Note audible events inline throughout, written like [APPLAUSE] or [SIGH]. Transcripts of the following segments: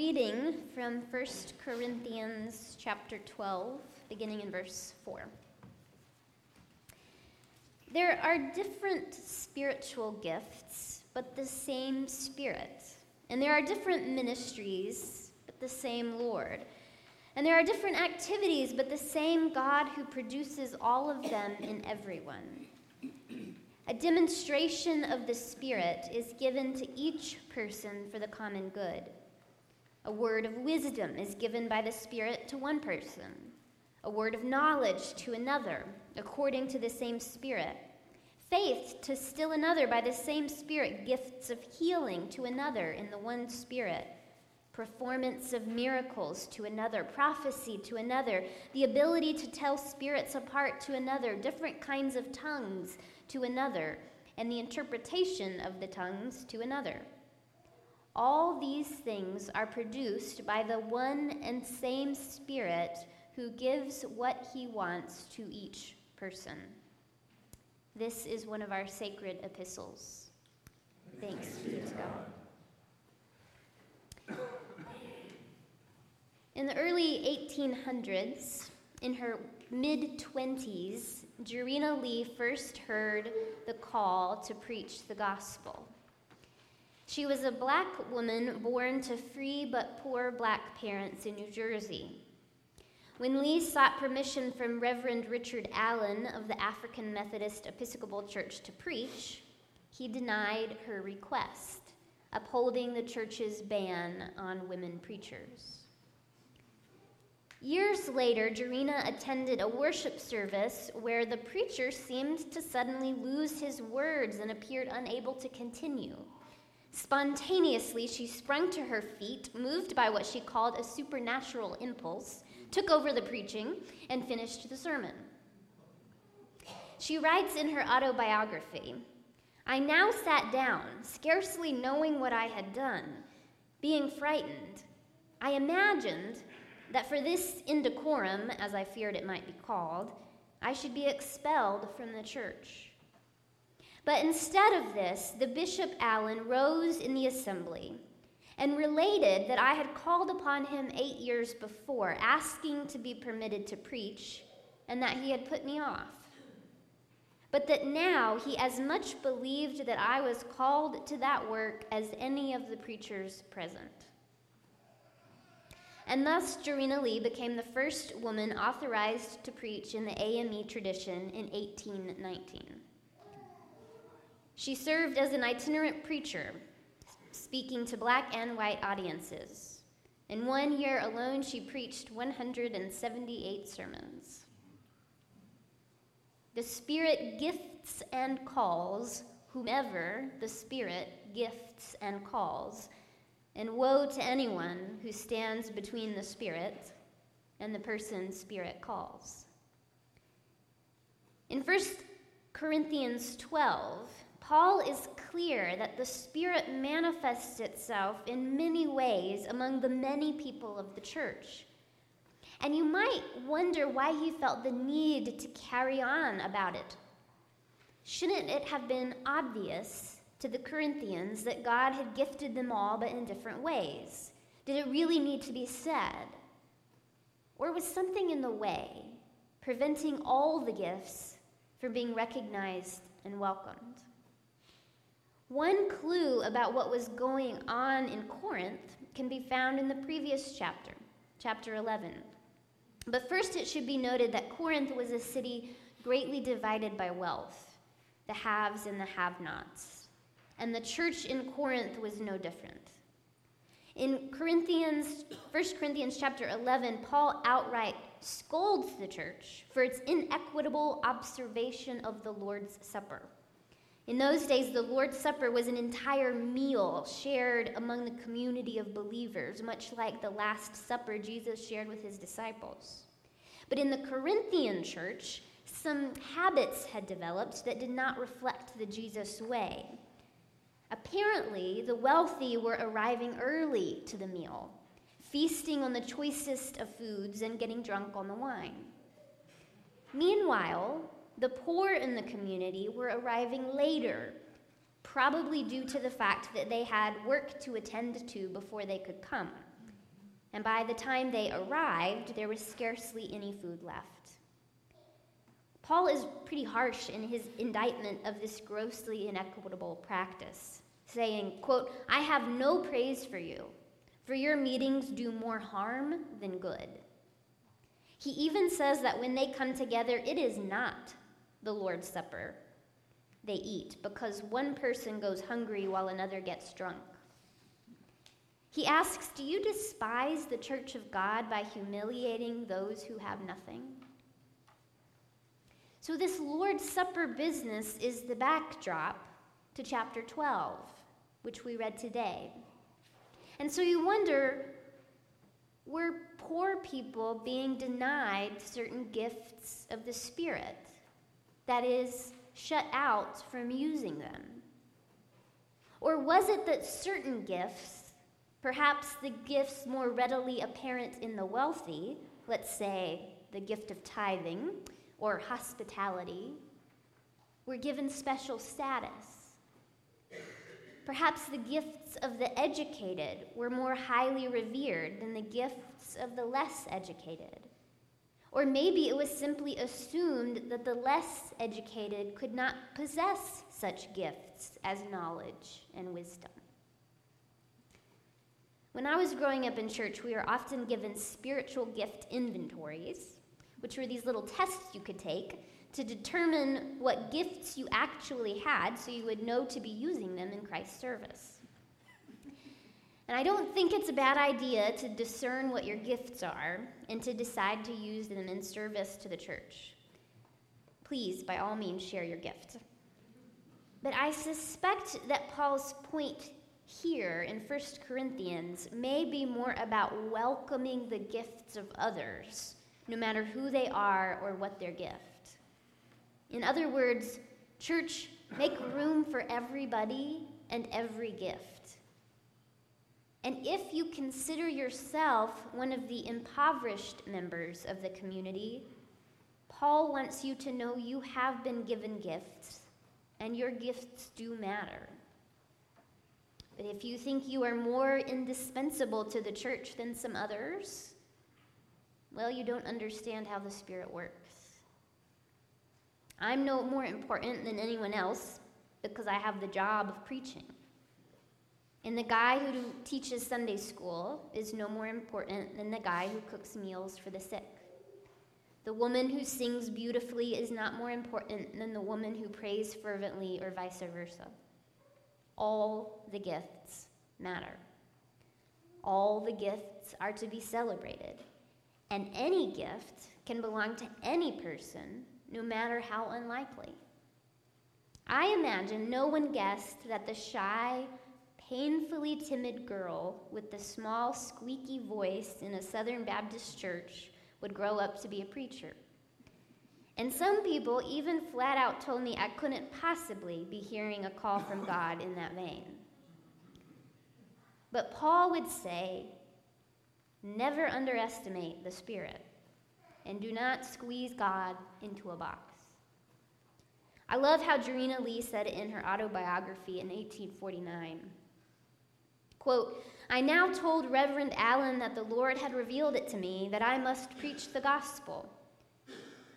reading from 1 Corinthians chapter 12, beginning in verse 4. There are different spiritual gifts, but the same Spirit. And there are different ministries, but the same Lord. And there are different activities, but the same God who produces all of them in everyone. A demonstration of the Spirit is given to each person for the common good. A word of wisdom is given by the Spirit to one person, a word of knowledge to another, according to the same Spirit. Faith to still another by the same Spirit, gifts of healing to another in the one Spirit, performance of miracles to another, prophecy to another, the ability to tell spirits apart to another, different kinds of tongues to another, and the interpretation of the tongues to another. All these things are produced by the one and same Spirit who gives what he wants to each person. This is one of our sacred epistles. Thanks be to God. In the early 1800s, in her mid 20s, Jarena Lee first heard the call to preach the gospel. She was a black woman born to free but poor black parents in New Jersey. When Lee sought permission from Reverend Richard Allen of the African Methodist Episcopal Church to preach, he denied her request, upholding the church's ban on women preachers. Years later, Jarena attended a worship service where the preacher seemed to suddenly lose his words and appeared unable to continue. Spontaneously, she sprung to her feet, moved by what she called a supernatural impulse, took over the preaching, and finished the sermon. She writes in her autobiography I now sat down, scarcely knowing what I had done, being frightened. I imagined that for this indecorum, as I feared it might be called, I should be expelled from the church. But instead of this, the Bishop Allen rose in the assembly and related that I had called upon him eight years before, asking to be permitted to preach, and that he had put me off. But that now he as much believed that I was called to that work as any of the preachers present. And thus, Jarena Lee became the first woman authorized to preach in the AME tradition in 1819. She served as an itinerant preacher, speaking to black and white audiences. In one year alone, she preached 178 sermons. The Spirit gifts and calls whomever the Spirit gifts and calls. And woe to anyone who stands between the Spirit and the person Spirit calls. In 1 Corinthians 12, Paul is clear that the Spirit manifests itself in many ways among the many people of the church. And you might wonder why he felt the need to carry on about it. Shouldn't it have been obvious to the Corinthians that God had gifted them all, but in different ways? Did it really need to be said? Or was something in the way, preventing all the gifts from being recognized and welcomed? One clue about what was going on in Corinth can be found in the previous chapter, chapter 11. But first, it should be noted that Corinth was a city greatly divided by wealth, the haves and the have nots. And the church in Corinth was no different. In Corinthians, 1 Corinthians chapter 11, Paul outright scolds the church for its inequitable observation of the Lord's Supper. In those days, the Lord's Supper was an entire meal shared among the community of believers, much like the Last Supper Jesus shared with his disciples. But in the Corinthian church, some habits had developed that did not reflect the Jesus way. Apparently, the wealthy were arriving early to the meal, feasting on the choicest of foods and getting drunk on the wine. Meanwhile, the poor in the community were arriving later, probably due to the fact that they had work to attend to before they could come, and by the time they arrived, there was scarcely any food left. Paul is pretty harsh in his indictment of this grossly inequitable practice, saying, quote, I have no praise for you, for your meetings do more harm than good. He even says that when they come together, it is not the Lord's Supper they eat, because one person goes hungry while another gets drunk. He asks, Do you despise the church of God by humiliating those who have nothing? So, this Lord's Supper business is the backdrop to chapter 12, which we read today. And so you wonder were poor people being denied certain gifts of the Spirit? That is, shut out from using them? Or was it that certain gifts Perhaps the gifts more readily apparent in the wealthy, let's say the gift of tithing or hospitality, were given special status. Perhaps the gifts of the educated were more highly revered than the gifts of the less educated. Or maybe it was simply assumed that the less educated could not possess such gifts as knowledge and wisdom. When I was growing up in church, we were often given spiritual gift inventories, which were these little tests you could take to determine what gifts you actually had so you would know to be using them in Christ's service. And I don't think it's a bad idea to discern what your gifts are and to decide to use them in service to the church. Please, by all means, share your gift. But I suspect that Paul's point here in 1 Corinthians may be more about welcoming the gifts of others, no matter who they are or what their gift. In other words, church, make room for everybody and every gift. And if you consider yourself one of the impoverished members of the community, Paul wants you to know you have been given gifts, and your gifts do matter. But if you think you are more indispensable to the church than some others, well, you don't understand how the Spirit works. I'm no more important than anyone else because I have the job of preaching. And the guy who teaches Sunday school is no more important than the guy who cooks meals for the sick. The woman who sings beautifully is not more important than the woman who prays fervently or vice versa all the gifts matter. All the gifts are to be celebrated. And any gift can belong to any person, no matter how unlikely. I imagine no one guessed that the shy, painfully timid girl with the small, squeaky voice in a Southern Baptist church would grow up to be a preacher. And some people even flat out told me I couldn't possibly be hearing a call from God in that vein. But Paul would say, never underestimate the Spirit and do not squeeze God into a box. I love how Jarena Lee said it in her autobiography in 1849. Quote, I now told Reverend Allen that the Lord had revealed it to me that I must preach the gospel.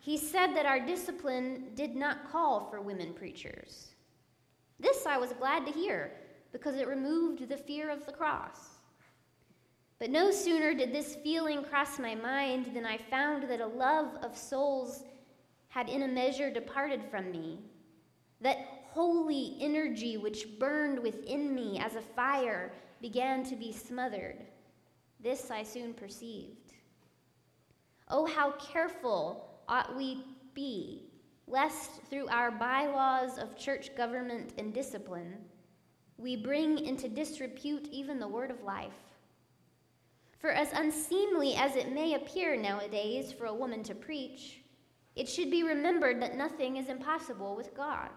He said that our discipline did not call for women preachers. This I was glad to hear because it removed the fear of the cross. But no sooner did this feeling cross my mind than I found that a love of souls had in a measure departed from me. That holy energy which burned within me as a fire began to be smothered. This I soon perceived. Oh, how careful ought we be, lest through our bylaws of church government and discipline, we bring into disrepute even the word of life? For as unseemly as it may appear nowadays for a woman to preach, it should be remembered that nothing is impossible with God.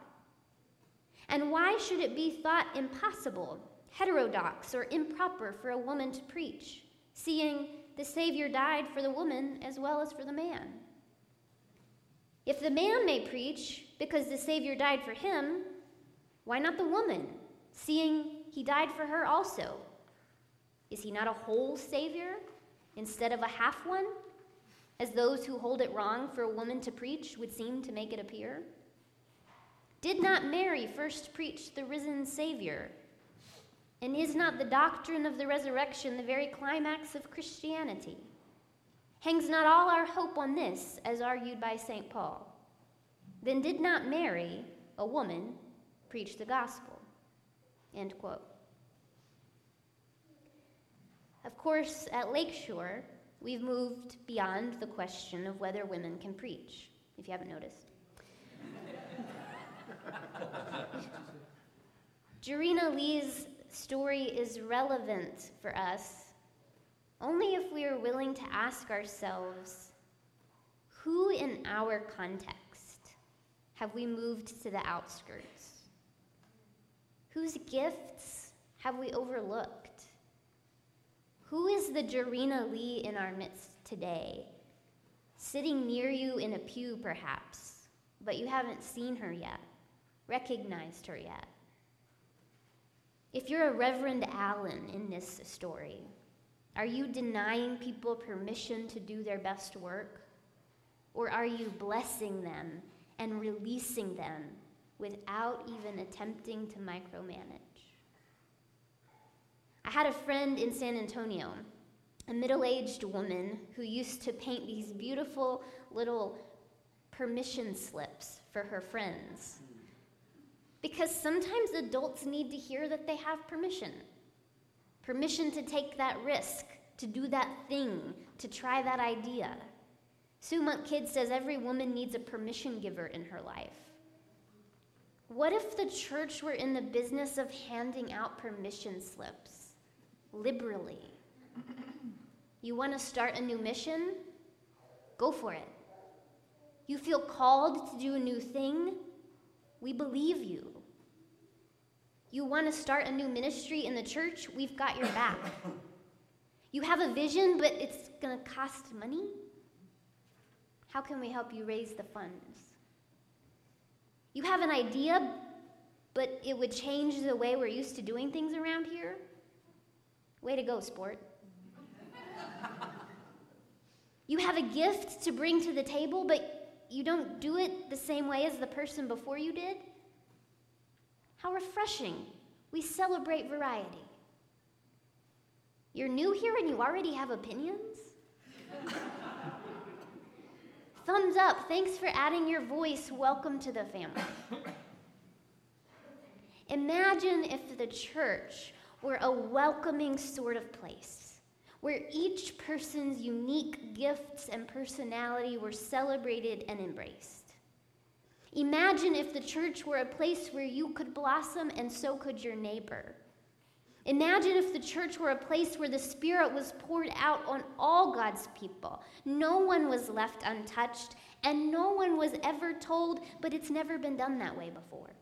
And why should it be thought impossible, heterodox, or improper for a woman to preach, seeing the Savior died for the woman as well as for the man? If the man may preach because the Savior died for him, why not the woman, seeing he died for her also? Is he not a whole Savior instead of a half one, as those who hold it wrong for a woman to preach would seem to make it appear? Did not Mary first preach the risen Savior? And is not the doctrine of the resurrection the very climax of Christianity? Hangs not all our hope on this, as argued by St. Paul? Then did not Mary, a woman, preach the gospel? End quote. Of course, at Lakeshore, we've moved beyond the question of whether women can preach, if you haven't noticed. [LAUGHS] Jarena Lee's story is relevant for us only if we are willing to ask ourselves who in our context have we moved to the outskirts? Whose gifts have we overlooked? Who is the Jarena Lee in our midst today? Sitting near you in a pew, perhaps, but you haven't seen her yet, recognized her yet. If you're a Reverend Allen in this story, are you denying people permission to do their best work? Or are you blessing them and releasing them without even attempting to micromanage? I had a friend in San Antonio, a middle aged woman who used to paint these beautiful little permission slips for her friends. Because sometimes adults need to hear that they have permission permission to take that risk, to do that thing, to try that idea. Sue Monk Kidd says every woman needs a permission giver in her life. What if the church were in the business of handing out permission slips liberally? You want to start a new mission? Go for it. You feel called to do a new thing? We believe you. You want to start a new ministry in the church? We've got your back. You have a vision, but it's going to cost money? How can we help you raise the funds? You have an idea, but it would change the way we're used to doing things around here? Way to go, sport. you have a gift to bring to the table, but you don't do it the same way as the person before you did? How refreshing. We celebrate variety. You're new here and you already have opinions? [LAUGHS] Thumbs up. Thanks for adding your voice. Welcome to the family. Imagine if the church were a welcoming sort of place where each person's unique gifts and personality were celebrated and embraced. Imagine if the church were a place where you could blossom and so could your neighbor. Imagine if the church were a place where the Spirit was poured out on all God's people. No one was left untouched, and no one was ever told, but it's never been done that way before.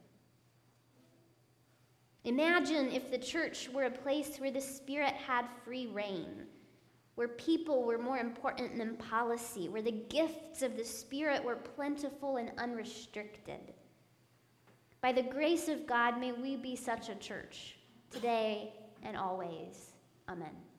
Imagine if the church were a place where the Spirit had free rein where people were more important than policy, where the gifts of the Spirit were plentiful and unrestricted. By the grace of God, may we be such a church today and always. Amen.